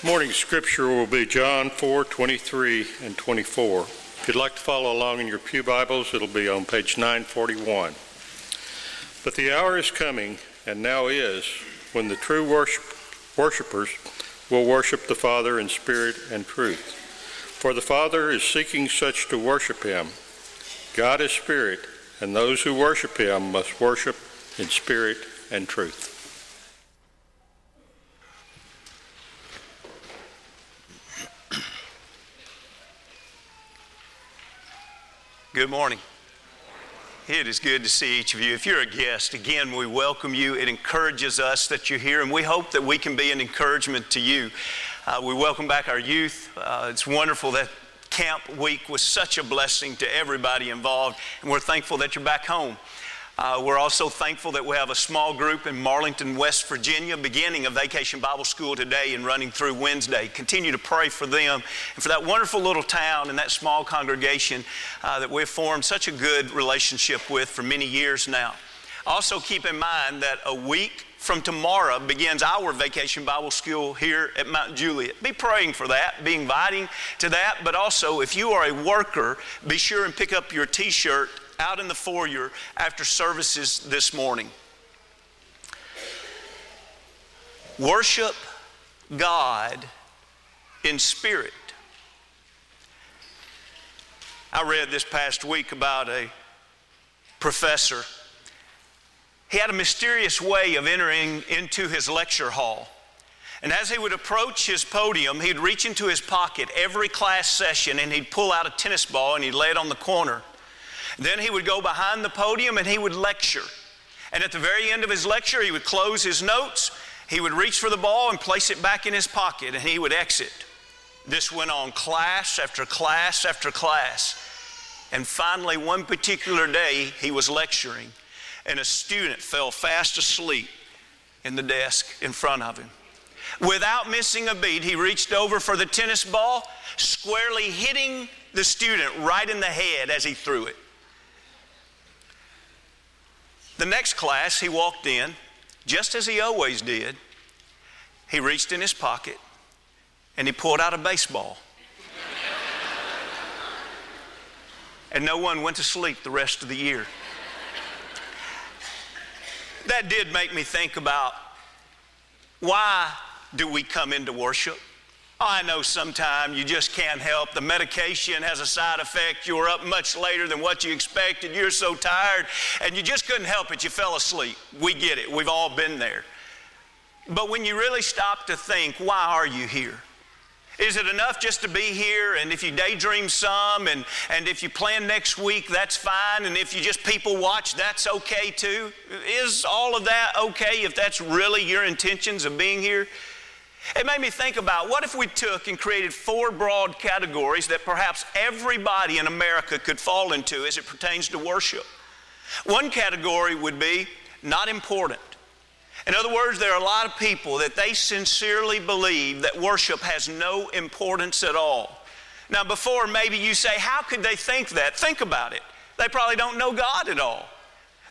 This morning's scripture will be John 4 23 and 24. If you'd like to follow along in your Pew Bibles, it'll be on page 941. But the hour is coming, and now is, when the true worship, worshipers will worship the Father in spirit and truth. For the Father is seeking such to worship him. God is spirit, and those who worship him must worship in spirit and truth. Good morning. It is good to see each of you. If you're a guest, again, we welcome you. It encourages us that you're here, and we hope that we can be an encouragement to you. Uh, we welcome back our youth. Uh, it's wonderful that camp week was such a blessing to everybody involved, and we're thankful that you're back home. Uh, we're also thankful that we have a small group in Marlington, West Virginia, beginning a vacation Bible school today and running through Wednesday. Continue to pray for them and for that wonderful little town and that small congregation uh, that we've formed such a good relationship with for many years now. Also, keep in mind that a week from tomorrow begins our vacation Bible school here at Mount Juliet. Be praying for that, be inviting to that, but also if you are a worker, be sure and pick up your t shirt out in the foyer after services this morning. Worship God in spirit. I read this past week about a professor. He had a mysterious way of entering into his lecture hall. And as he would approach his podium, he'd reach into his pocket every class session and he'd pull out a tennis ball and he'd lay it on the corner. Then he would go behind the podium and he would lecture. And at the very end of his lecture, he would close his notes, he would reach for the ball and place it back in his pocket, and he would exit. This went on class after class after class. And finally, one particular day, he was lecturing, and a student fell fast asleep in the desk in front of him. Without missing a beat, he reached over for the tennis ball, squarely hitting the student right in the head as he threw it. The next class, he walked in, just as he always did. He reached in his pocket and he pulled out a baseball. and no one went to sleep the rest of the year. That did make me think about why do we come into worship? I know sometimes you just can't help. The medication has a side effect. You were up much later than what you expected. You're so tired, and you just couldn't help it. You fell asleep. We get it. We've all been there. But when you really stop to think, why are you here? Is it enough just to be here? And if you daydream some, and, and if you plan next week, that's fine. And if you just people watch, that's okay too. Is all of that okay if that's really your intentions of being here? It made me think about what if we took and created four broad categories that perhaps everybody in America could fall into as it pertains to worship. One category would be not important. In other words, there are a lot of people that they sincerely believe that worship has no importance at all. Now, before maybe you say, How could they think that? Think about it. They probably don't know God at all.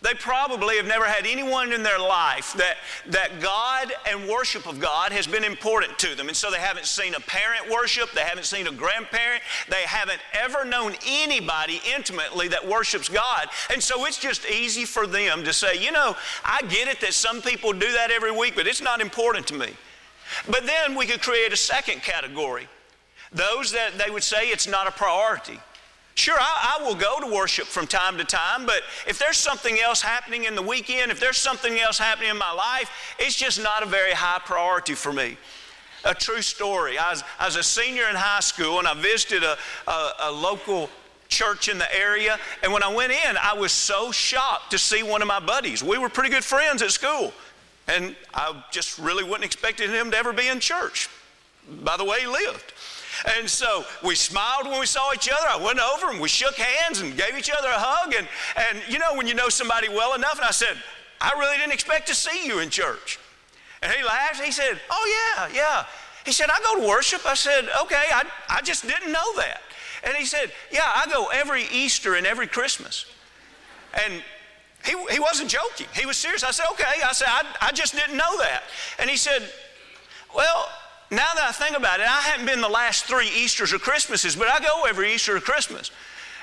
They probably have never had anyone in their life that, that God and worship of God has been important to them. And so they haven't seen a parent worship, they haven't seen a grandparent, they haven't ever known anybody intimately that worships God. And so it's just easy for them to say, you know, I get it that some people do that every week, but it's not important to me. But then we could create a second category those that they would say it's not a priority. Sure, I, I, will go to worship from time to time, but if there's something else happening in the weekend, if there's something else happening in my life, it's just not a very high priority for me. A true story. I was, I was a senior in high school and I visited a, a, a local church in the area. And when I went in, I was so shocked to see one of my buddies. We were pretty good friends at school. And I just really wasn't expecting him to ever be in church by the way he lived. And so we smiled when we saw each other. I went over and we shook hands and gave each other a hug. And, and you know, when you know somebody well enough, and I said, I really didn't expect to see you in church. And he laughed. He said, Oh, yeah, yeah. He said, I go to worship. I said, Okay, I, I just didn't know that. And he said, Yeah, I go every Easter and every Christmas. And he, he wasn't joking. He was serious. I said, Okay. I said, I, I just didn't know that. And he said, Well, now that I think about it, I haven't been the last three Easters or Christmases, but I go every Easter or Christmas.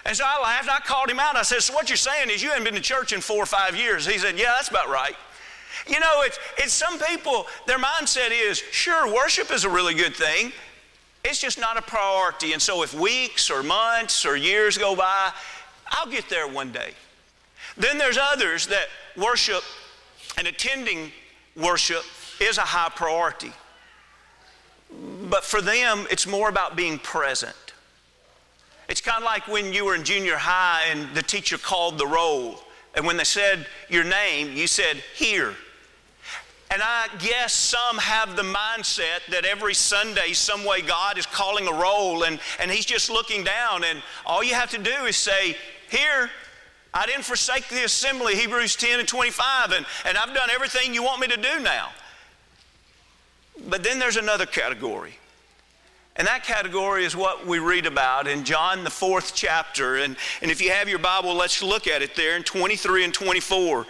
And so I laughed. I called him out. I said, So what you're saying is you haven't been to church in four or five years. He said, Yeah, that's about right. You know, it's, it's some people, their mindset is, sure, worship is a really good thing. It's just not a priority. And so if weeks or months or years go by, I'll get there one day. Then there's others that worship and attending worship is a high priority. But for them, it's more about being present. It's kind of like when you were in junior high and the teacher called the roll. And when they said your name, you said, Here. And I guess some have the mindset that every Sunday, some way, God is calling a roll and, and He's just looking down. And all you have to do is say, Here, I didn't forsake the assembly, Hebrews 10 and 25, and, and I've done everything you want me to do now. But then there's another category. And that category is what we read about in John, the fourth chapter. And, and if you have your Bible, let's look at it there in 23 and 24.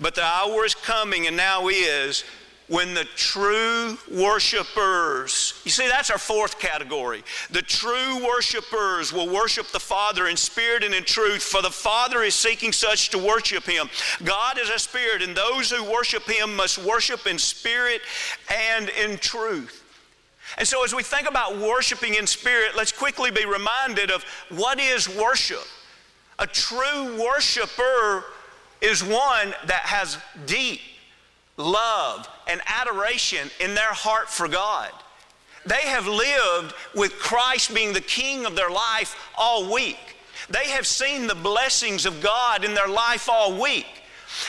But the hour is coming, and now is, when the true worshipers, you see, that's our fourth category. The true worshipers will worship the Father in spirit and in truth, for the Father is seeking such to worship Him. God is a spirit, and those who worship Him must worship in spirit and in truth. And so, as we think about worshiping in spirit, let's quickly be reminded of what is worship. A true worshiper is one that has deep love and adoration in their heart for God. They have lived with Christ being the king of their life all week. They have seen the blessings of God in their life all week.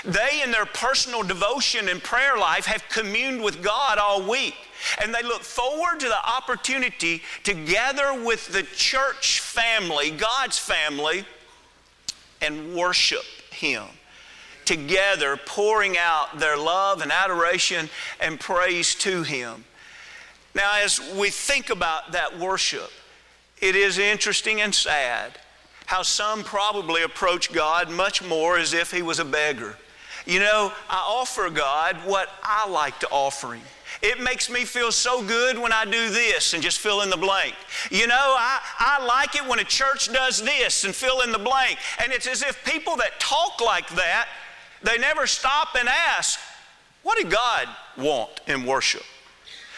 They, in their personal devotion and prayer life, have communed with God all week. And they look forward to the opportunity to gather with the church family, God's family, and worship Him together, pouring out their love and adoration and praise to Him. Now, as we think about that worship, it is interesting and sad how some probably approach God much more as if He was a beggar. You know, I offer God what I like to offer Him. It makes me feel so good when I do this and just fill in the blank. You know, I, I like it when a church does this and fill in the blank. And it's as if people that talk like that they never stop and ask, what did God want in worship?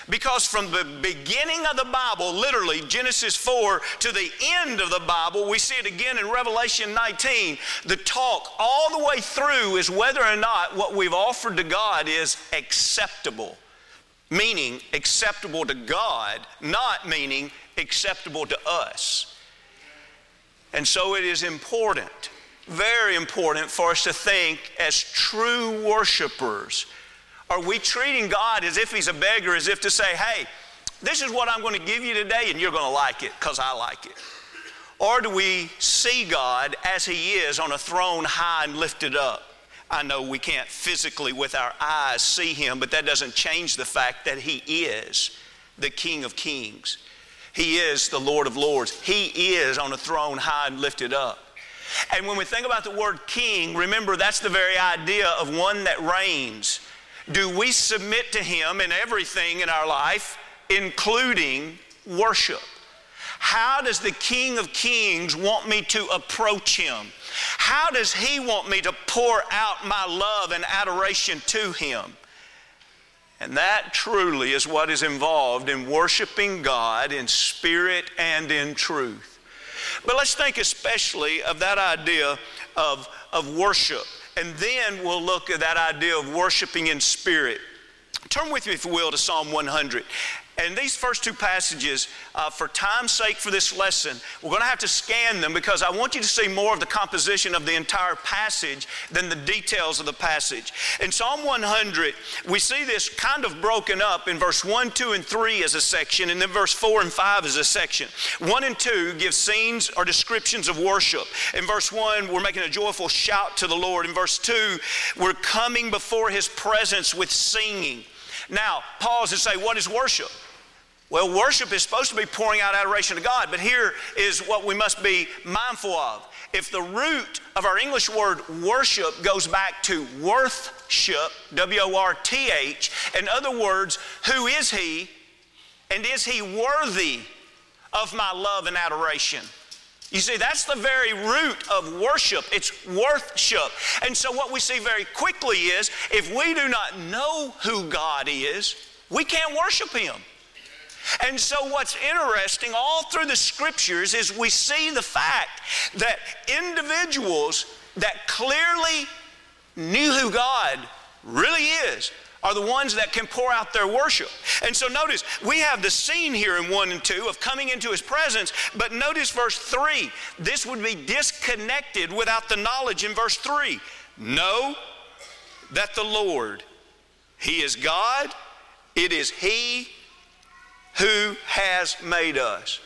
Because from the beginning of the Bible, literally Genesis 4 to the end of the Bible, we see it again in Revelation 19. The talk all the way through is whether or not what we've offered to God is acceptable. Meaning acceptable to God, not meaning acceptable to us. And so it is important very important for us to think as true worshipers. Are we treating God as if He's a beggar, as if to say, hey, this is what I'm going to give you today and you're going to like it because I like it? Or do we see God as He is on a throne high and lifted up? I know we can't physically with our eyes see Him, but that doesn't change the fact that He is the King of Kings. He is the Lord of Lords. He is on a throne high and lifted up. And when we think about the word king, remember that's the very idea of one that reigns. Do we submit to him in everything in our life, including worship? How does the King of Kings want me to approach him? How does he want me to pour out my love and adoration to him? And that truly is what is involved in worshiping God in spirit and in truth. But let's think especially of that idea of, of worship. And then we'll look at that idea of worshiping in spirit. Turn with me, if you will, to Psalm 100. And these first two passages, uh, for time's sake for this lesson, we're going to have to scan them because I want you to see more of the composition of the entire passage than the details of the passage. In Psalm 100, we see this kind of broken up in verse 1, 2, and 3 as a section, and then verse 4 and 5 as a section. 1 and 2 give scenes or descriptions of worship. In verse 1, we're making a joyful shout to the Lord. In verse 2, we're coming before his presence with singing. Now, pause and say, what is worship? Well, worship is supposed to be pouring out adoration to God, but here is what we must be mindful of. If the root of our English word worship goes back to worthship, W O R T H, in other words, who is He And is he worthy of my love and adoration? You see, that's the very root of worship. It's worship. And so, what we see very quickly is if we do not know who God is, we can't worship Him. And so, what's interesting all through the scriptures is we see the fact that individuals that clearly knew who God really is are the ones that can pour out their worship. And so notice, we have the scene here in 1 and 2 of coming into his presence, but notice verse 3. This would be disconnected without the knowledge in verse 3. Know that the Lord, He is God, it is He who has made us.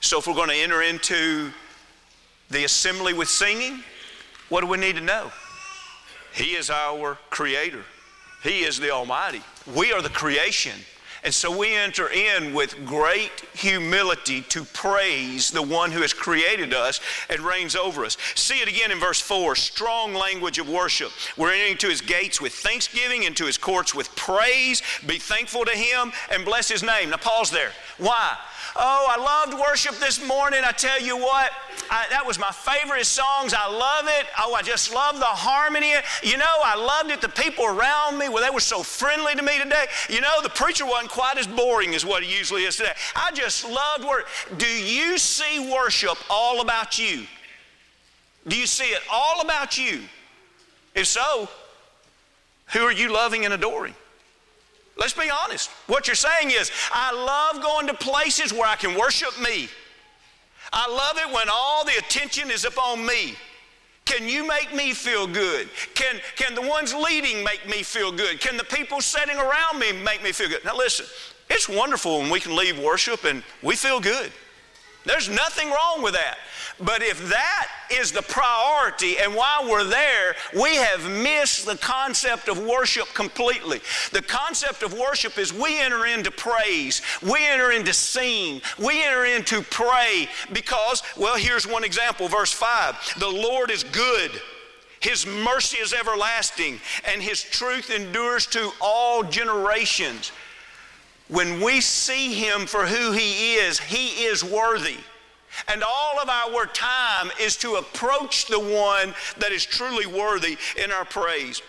So if we're going to enter into the assembly with singing, what do we need to know? He is our creator. He is the Almighty. We are the creation. And so we enter in with great humility to praise the one who has created us and reigns over us. See it again in verse 4 strong language of worship. We're entering to his gates with thanksgiving, into his courts with praise. Be thankful to him and bless his name. Now, pause there. Why? Oh, I loved worship this morning. I tell you what, I, that was my favorite songs. I love it. Oh, I just love the harmony. You know, I loved it. The people around me, well, they were so friendly to me today. You know, the preacher wasn't quite as boring as what it usually is today. I just loved worship. Do you see worship all about you? Do you see it all about you? If so, who are you loving and adoring? Let's be honest. What you're saying is, I love going to places where I can worship me. I love it when all the attention is upon me. Can you make me feel good? Can, can the ones leading make me feel good? Can the people sitting around me make me feel good? Now, listen, it's wonderful when we can leave worship and we feel good. There's nothing wrong with that. But if that is the priority, and while we're there, we have missed the concept of worship completely. The concept of worship is we enter into praise, we enter into sing, we enter into pray because, well, here's one example, verse 5 The Lord is good. His mercy is everlasting, and His truth endures to all generations. When we see Him for who He is, He is worthy. And all of our time is to approach the one that is truly worthy in our praise.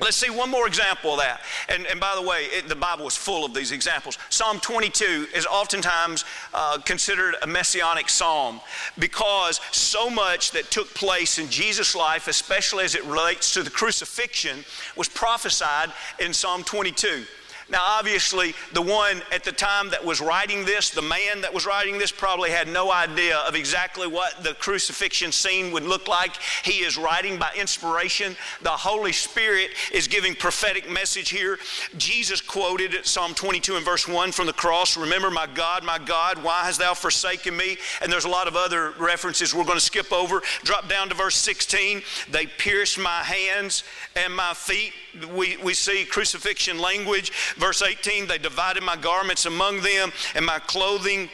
Let's see one more example of that. And, and by the way, it, the Bible is full of these examples. Psalm 22 is oftentimes uh, considered a messianic psalm because so much that took place in Jesus' life, especially as it relates to the crucifixion, was prophesied in Psalm 22. Now, obviously, the one at the time that was writing this, the man that was writing this, probably had no idea of exactly what the crucifixion scene would look like. He is writing by inspiration. The Holy Spirit is giving prophetic message here. Jesus quoted Psalm 22 and verse 1 from the cross Remember, my God, my God, why hast thou forsaken me? And there's a lot of other references we're going to skip over. Drop down to verse 16. They pierced my hands and my feet. We, we see crucifixion language. Verse 18, they divided my garments among them, and my clothing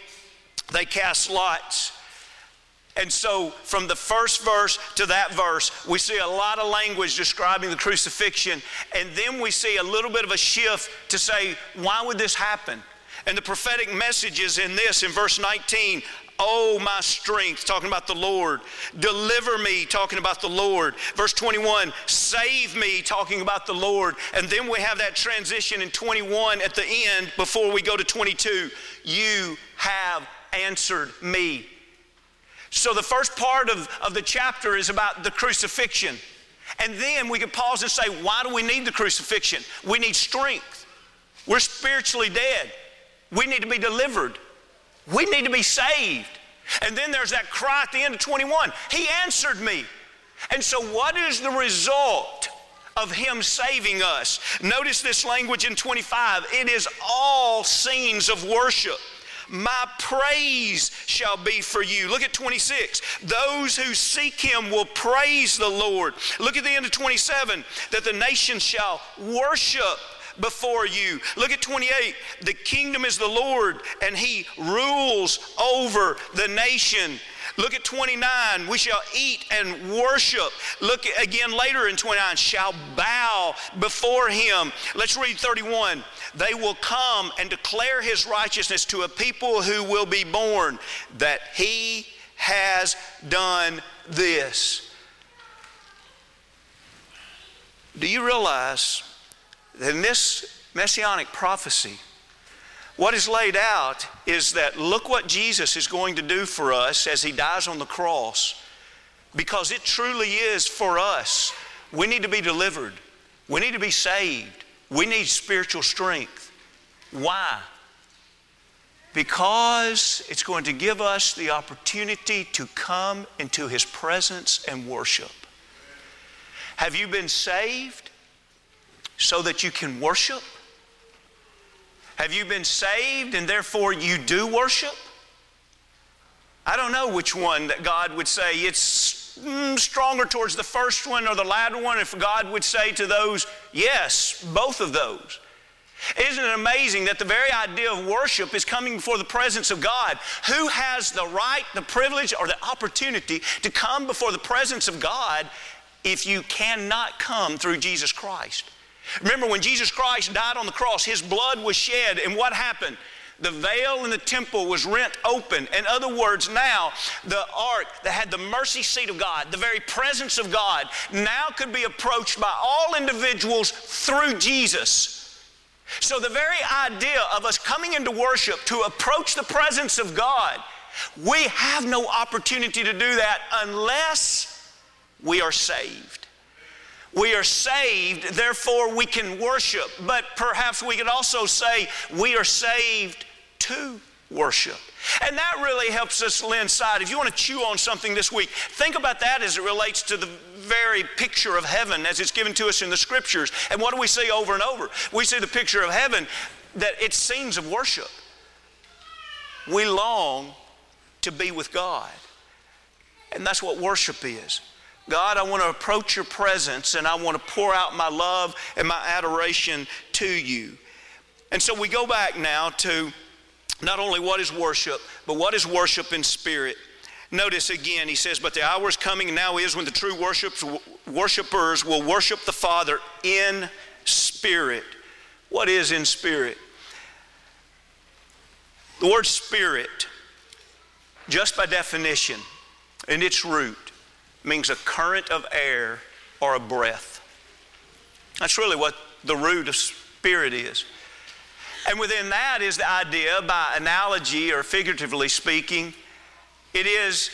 they cast lots. And so, from the first verse to that verse, we see a lot of language describing the crucifixion. And then we see a little bit of a shift to say, why would this happen? And the prophetic message is in this, in verse 19 Oh, my strength, talking about the Lord. Deliver me, talking about the Lord. Verse 21, save me, talking about the Lord. And then we have that transition in 21 at the end before we go to 22. You have answered me. So the first part of, of the chapter is about the crucifixion. And then we can pause and say, why do we need the crucifixion? We need strength. We're spiritually dead. We need to be delivered. We need to be saved. And then there's that cry at the end of 21 He answered me. And so, what is the result of Him saving us? Notice this language in 25 it is all scenes of worship. My praise shall be for you. Look at 26. Those who seek him will praise the Lord. Look at the end of 27 that the nations shall worship before you. Look at 28. The kingdom is the Lord, and he rules over the nation. Look at 29. We shall eat and worship. Look again later in 29. Shall bow before him. Let's read 31. They will come and declare his righteousness to a people who will be born, that he has done this. Do you realize in this messianic prophecy, what is laid out is that look what Jesus is going to do for us as he dies on the cross, because it truly is for us. We need to be delivered, we need to be saved, we need spiritual strength. Why? Because it's going to give us the opportunity to come into his presence and worship. Have you been saved so that you can worship? Have you been saved and therefore you do worship? I don't know which one that God would say it's mm, stronger towards the first one or the latter one, if God would say to those, yes, both of those. Isn't it amazing that the very idea of worship is coming before the presence of God? Who has the right, the privilege, or the opportunity to come before the presence of God if you cannot come through Jesus Christ? Remember, when Jesus Christ died on the cross, his blood was shed, and what happened? The veil in the temple was rent open. In other words, now the ark that had the mercy seat of God, the very presence of God, now could be approached by all individuals through Jesus. So, the very idea of us coming into worship to approach the presence of God, we have no opportunity to do that unless we are saved. We are saved, therefore we can worship. But perhaps we could also say we are saved to worship. And that really helps us lend sight. If you want to chew on something this week, think about that as it relates to the very picture of heaven as it's given to us in the scriptures. And what do we see over and over? We see the picture of heaven that it's scenes of worship. We long to be with God. And that's what worship is. God, I want to approach your presence and I want to pour out my love and my adoration to you. And so we go back now to not only what is worship, but what is worship in spirit. Notice again, he says, But the hour is coming now is when the true worshipers will worship the Father in spirit. What is in spirit? The word spirit, just by definition, in its root, means a current of air or a breath. That's really what the root of spirit is. And within that is the idea, by analogy or figuratively speaking, it is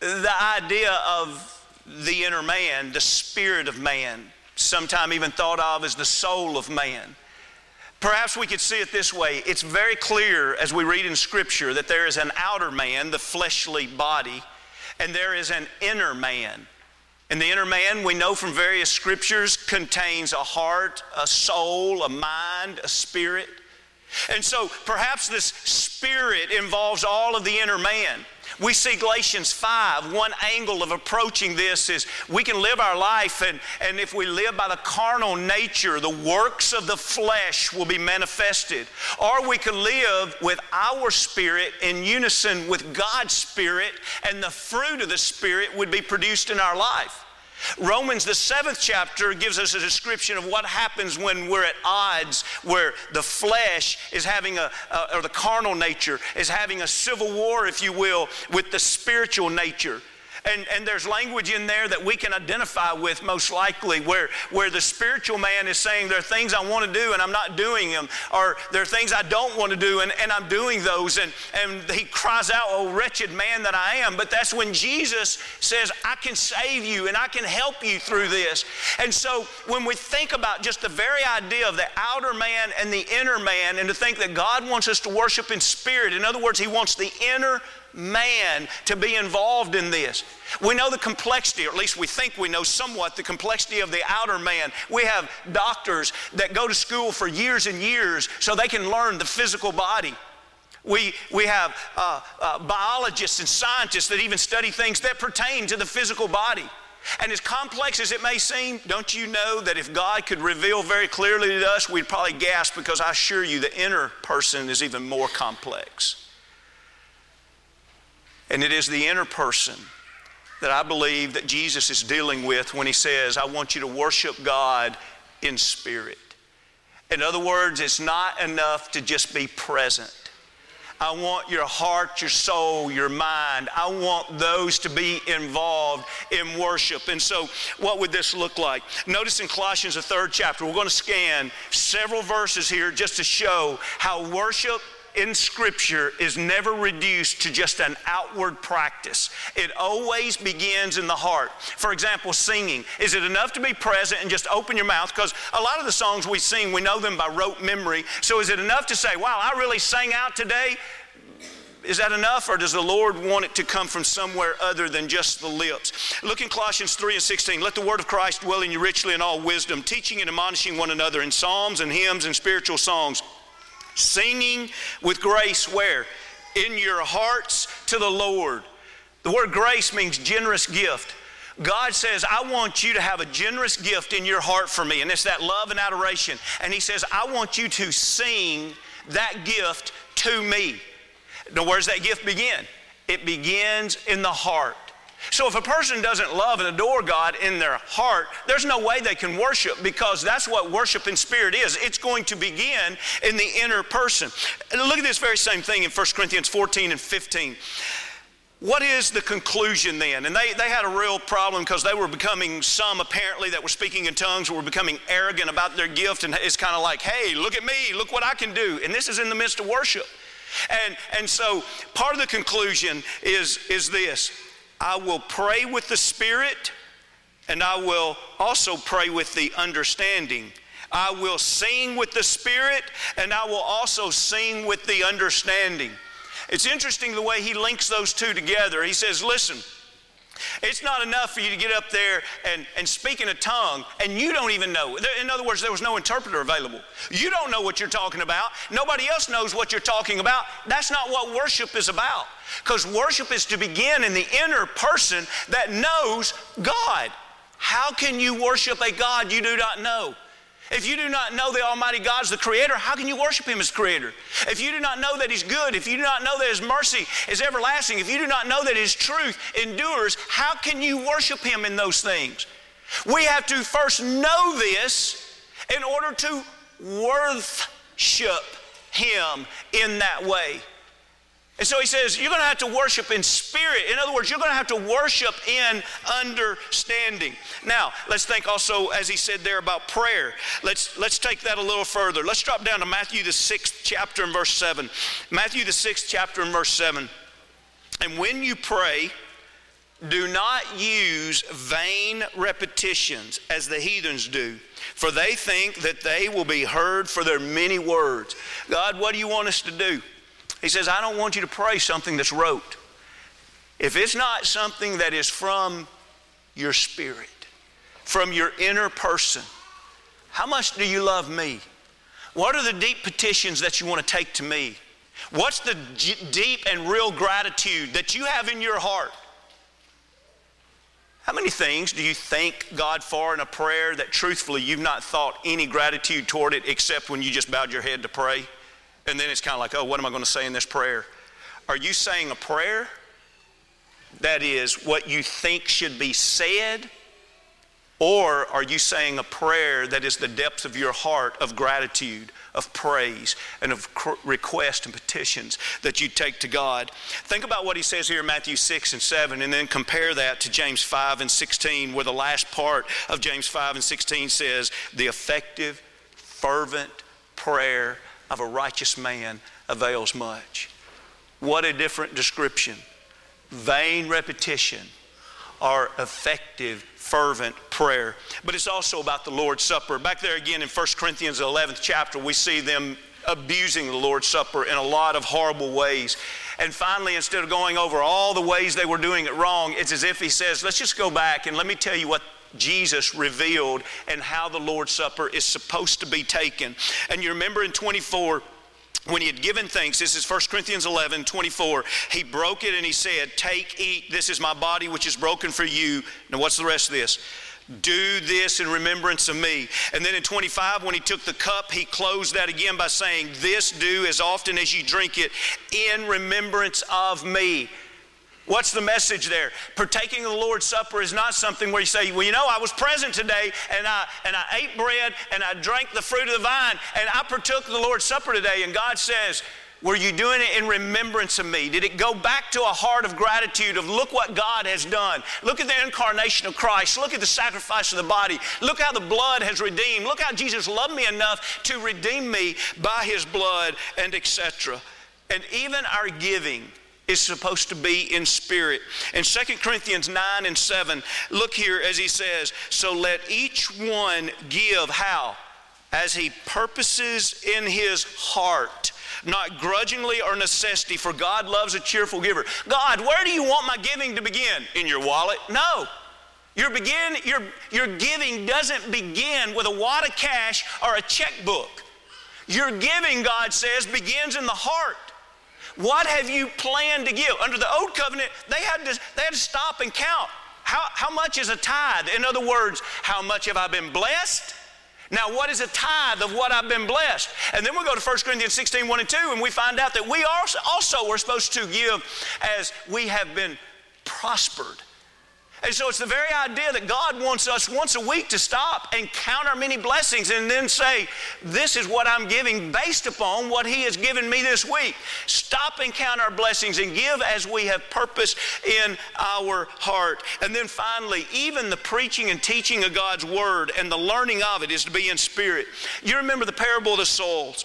the idea of the inner man, the spirit of man, sometimes even thought of as the soul of man. Perhaps we could see it this way. It's very clear as we read in Scripture that there is an outer man, the fleshly body, and there is an inner man. And the inner man, we know from various scriptures, contains a heart, a soul, a mind, a spirit. And so perhaps this spirit involves all of the inner man. We see Galatians 5, one angle of approaching this is we can live our life, and, and if we live by the carnal nature, the works of the flesh will be manifested. Or we can live with our spirit in unison with God's spirit, and the fruit of the spirit would be produced in our life. Romans, the seventh chapter, gives us a description of what happens when we're at odds, where the flesh is having a, or the carnal nature is having a civil war, if you will, with the spiritual nature. And, and there's language in there that we can identify with most likely where, where the spiritual man is saying there are things I want to do and I'm not doing them, or there are things I don't want to do and, and I'm doing those. And, and he cries out, Oh, wretched man that I am. But that's when Jesus says, I can save you and I can help you through this. And so when we think about just the very idea of the outer man and the inner man, and to think that God wants us to worship in spirit, in other words, He wants the inner man to be involved in this. We know the complexity, or at least we think we know somewhat the complexity of the outer man. We have doctors that go to school for years and years so they can learn the physical body. We, we have uh, uh, biologists and scientists that even study things that pertain to the physical body. And as complex as it may seem, don't you know that if God could reveal very clearly to us, we'd probably gasp because I assure you the inner person is even more complex. And it is the inner person that I believe that Jesus is dealing with when he says, I want you to worship God in spirit. In other words, it's not enough to just be present. I want your heart, your soul, your mind. I want those to be involved in worship. And so, what would this look like? Notice in Colossians, the third chapter, we're going to scan several verses here just to show how worship in Scripture is never reduced to just an outward practice. It always begins in the heart. For example, singing. Is it enough to be present and just open your mouth? Because a lot of the songs we sing, we know them by rote memory. So is it enough to say, wow, I really sang out today? Is that enough, or does the Lord want it to come from somewhere other than just the lips? Look in Colossians 3 and 16. Let the word of Christ dwell in you richly in all wisdom, teaching and admonishing one another in psalms and hymns and spiritual songs Singing with grace where? In your hearts to the Lord. The word grace means generous gift. God says, I want you to have a generous gift in your heart for me, and it's that love and adoration. And He says, I want you to sing that gift to me. Now, where's that gift begin? It begins in the heart. So if a person doesn't love and adore God in their heart, there's no way they can worship because that's what worship in spirit is. It's going to begin in the inner person. And look at this very same thing in 1 Corinthians 14 and 15. What is the conclusion then? And they, they had a real problem because they were becoming, some apparently that were speaking in tongues were becoming arrogant about their gift. And it's kind of like, hey, look at me, look what I can do. And this is in the midst of worship. And, and so part of the conclusion is, is this I will pray with the Spirit, and I will also pray with the understanding. I will sing with the Spirit, and I will also sing with the understanding. It's interesting the way he links those two together. He says, Listen, it's not enough for you to get up there and, and speak in a tongue and you don't even know. In other words, there was no interpreter available. You don't know what you're talking about. Nobody else knows what you're talking about. That's not what worship is about. Because worship is to begin in the inner person that knows God. How can you worship a God you do not know? If you do not know the Almighty God as the Creator, how can you worship Him as Creator? If you do not know that He's good, if you do not know that His mercy is everlasting, if you do not know that His truth endures, how can you worship Him in those things? We have to first know this in order to worship Him in that way. And so he says, you're going to have to worship in spirit. In other words, you're going to have to worship in understanding. Now, let's think also, as he said there, about prayer. Let's, let's take that a little further. Let's drop down to Matthew, the sixth chapter, and verse 7. Matthew, the sixth chapter, and verse 7. And when you pray, do not use vain repetitions as the heathens do, for they think that they will be heard for their many words. God, what do you want us to do? He says, I don't want you to pray something that's rote. If it's not something that is from your spirit, from your inner person, how much do you love me? What are the deep petitions that you want to take to me? What's the deep and real gratitude that you have in your heart? How many things do you thank God for in a prayer that truthfully you've not thought any gratitude toward it except when you just bowed your head to pray? And then it's kind of like, oh, what am I going to say in this prayer? Are you saying a prayer that is what you think should be said? Or are you saying a prayer that is the depth of your heart of gratitude, of praise, and of request and petitions that you take to God? Think about what he says here in Matthew 6 and 7, and then compare that to James 5 and 16, where the last part of James 5 and 16 says, The effective, fervent prayer of a righteous man avails much. What a different description. Vain repetition or effective, fervent prayer. But it's also about the Lord's Supper. Back there again in 1 Corinthians 11th chapter, we see them abusing the Lord's Supper in a lot of horrible ways. And finally, instead of going over all the ways they were doing it wrong, it's as if he says, Let's just go back and let me tell you what Jesus revealed and how the Lord's Supper is supposed to be taken. And you remember in 24, when he had given thanks, this is 1 Corinthians 11, 24, he broke it and he said, Take, eat, this is my body which is broken for you. Now, what's the rest of this? Do this in remembrance of me. And then in 25, when he took the cup, he closed that again by saying, This do as often as you drink it in remembrance of me. What's the message there? Partaking of the Lord's Supper is not something where you say, well, you know, I was present today and I, and I ate bread and I drank the fruit of the vine and I partook of the Lord's Supper today. And God says, were you doing it in remembrance of me? Did it go back to a heart of gratitude of look what God has done? Look at the incarnation of Christ. Look at the sacrifice of the body. Look how the blood has redeemed. Look how Jesus loved me enough to redeem me by his blood and etc. And even our giving is supposed to be in spirit. In 2 Corinthians 9 and 7, look here as he says, So let each one give how? As he purposes in his heart not grudgingly or necessity, for God loves a cheerful giver. God, where do you want my giving to begin? In your wallet? No. Your, begin, your, your giving doesn't begin with a wad of cash or a checkbook. Your giving, God says, begins in the heart. What have you planned to give? Under the old covenant, they had to, they had to stop and count. How, how much is a tithe? In other words, how much have I been blessed? Now, what is a tithe of what I've been blessed? And then we go to 1 Corinthians 16, 1 and 2, and we find out that we also, also are supposed to give as we have been prospered. And so it's the very idea that God wants us once a week to stop and count our many blessings and then say, This is what I'm giving based upon what He has given me this week. Stop and count our blessings and give as we have purpose in our heart. And then finally, even the preaching and teaching of God's Word and the learning of it is to be in spirit. You remember the parable of the soils.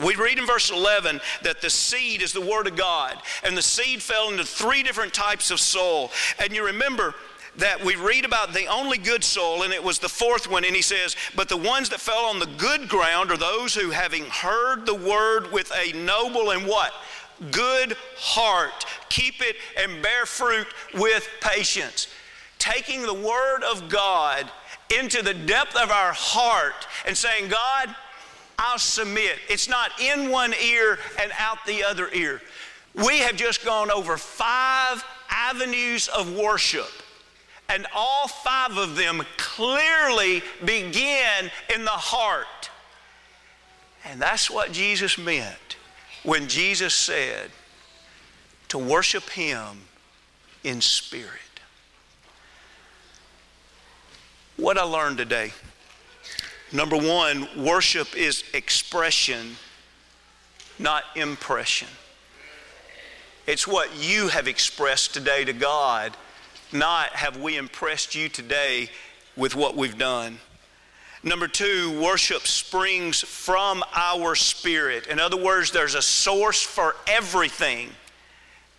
We read in verse 11 that the seed is the Word of God, and the seed fell into three different types of soil. And you remember that we read about the only good soil, and it was the fourth one, and he says, But the ones that fell on the good ground are those who, having heard the Word with a noble and what? Good heart, keep it and bear fruit with patience. Taking the Word of God into the depth of our heart and saying, God, I'll submit. It's not in one ear and out the other ear. We have just gone over five avenues of worship, and all five of them clearly begin in the heart. And that's what Jesus meant when Jesus said to worship Him in spirit. What I learned today. Number one, worship is expression, not impression. It's what you have expressed today to God, not have we impressed you today with what we've done. Number two, worship springs from our spirit. In other words, there's a source for everything.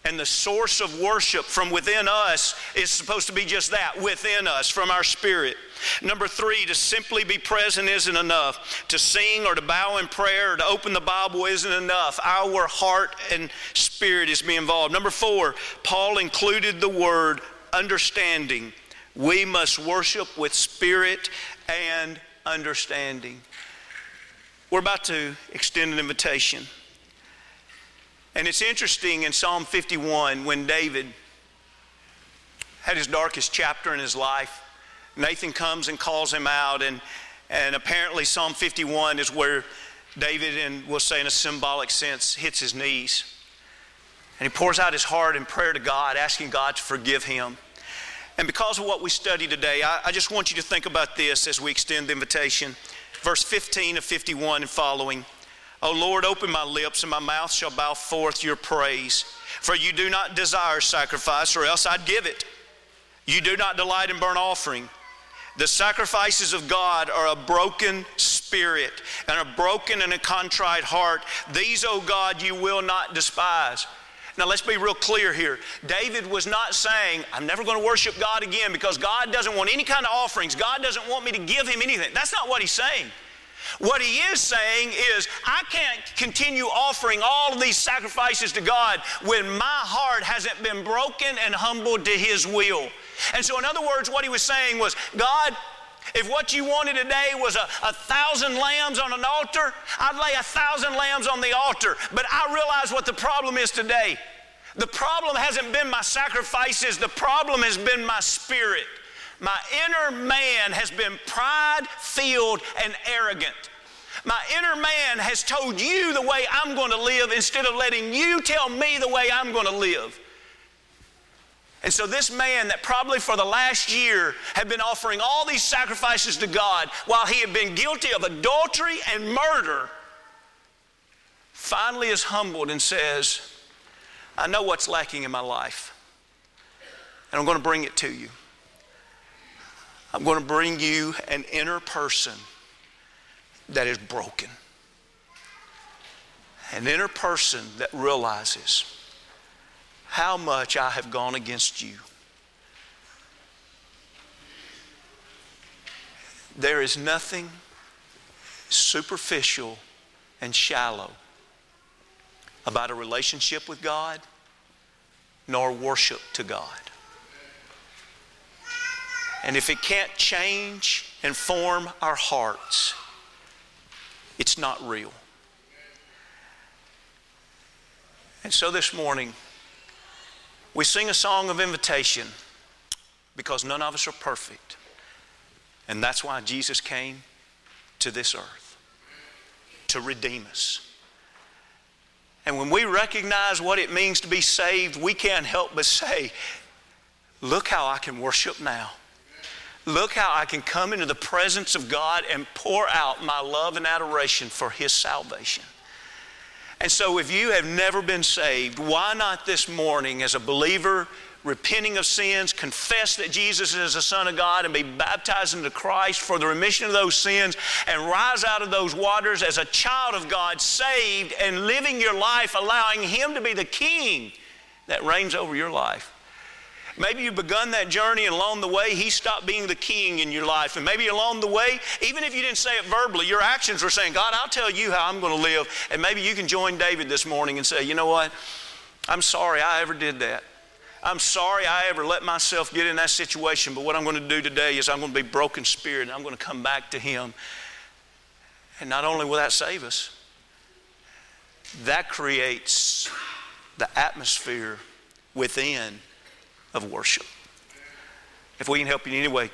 And the source of worship from within us is supposed to be just that within us, from our spirit. Number three, to simply be present isn't enough. To sing or to bow in prayer or to open the Bible isn't enough. Our heart and spirit is being involved. Number four, Paul included the word understanding. We must worship with spirit and understanding. We're about to extend an invitation. And it's interesting in Psalm 51 when David had his darkest chapter in his life, Nathan comes and calls him out, and, and apparently Psalm 51 is where David, and we'll say in a symbolic sense, hits his knees. And he pours out his heart in prayer to God, asking God to forgive him. And because of what we study today, I, I just want you to think about this as we extend the invitation. Verse 15 of 51 and following. O Lord, open my lips, and my mouth shall bow forth your praise. For you do not desire sacrifice, or else I'd give it. You do not delight in burnt offering. The sacrifices of God are a broken spirit and a broken and a contrite heart. These, O God, you will not despise. Now, let's be real clear here. David was not saying, I'm never going to worship God again because God doesn't want any kind of offerings. God doesn't want me to give him anything. That's not what he's saying. What he is saying is, I can't continue offering all of these sacrifices to God when my heart hasn't been broken and humbled to his will. And so, in other words, what he was saying was, God, if what you wanted today was a, a thousand lambs on an altar, I'd lay a thousand lambs on the altar. But I realize what the problem is today. The problem hasn't been my sacrifices, the problem has been my spirit. My inner man has been pride filled and arrogant. My inner man has told you the way I'm going to live instead of letting you tell me the way I'm going to live. And so, this man that probably for the last year had been offering all these sacrifices to God while he had been guilty of adultery and murder, finally is humbled and says, I know what's lacking in my life, and I'm going to bring it to you. I'm going to bring you an inner person that is broken, an inner person that realizes how much I have gone against you. There is nothing superficial and shallow about a relationship with God nor worship to God. And if it can't change and form our hearts, it's not real. And so this morning, we sing a song of invitation because none of us are perfect. And that's why Jesus came to this earth to redeem us. And when we recognize what it means to be saved, we can't help but say, Look how I can worship now. Look how I can come into the presence of God and pour out my love and adoration for His salvation. And so, if you have never been saved, why not this morning, as a believer, repenting of sins, confess that Jesus is the Son of God, and be baptized into Christ for the remission of those sins, and rise out of those waters as a child of God, saved and living your life, allowing Him to be the King that reigns over your life. Maybe you've begun that journey, and along the way, He stopped being the king in your life. And maybe along the way, even if you didn't say it verbally, your actions were saying, God, I'll tell you how I'm going to live. And maybe you can join David this morning and say, you know what? I'm sorry I ever did that. I'm sorry I ever let myself get in that situation, but what I'm going to do today is I'm going to be broken spirit and I'm going to come back to Him. And not only will that save us, that creates the atmosphere within of worship. If we can help you in any way,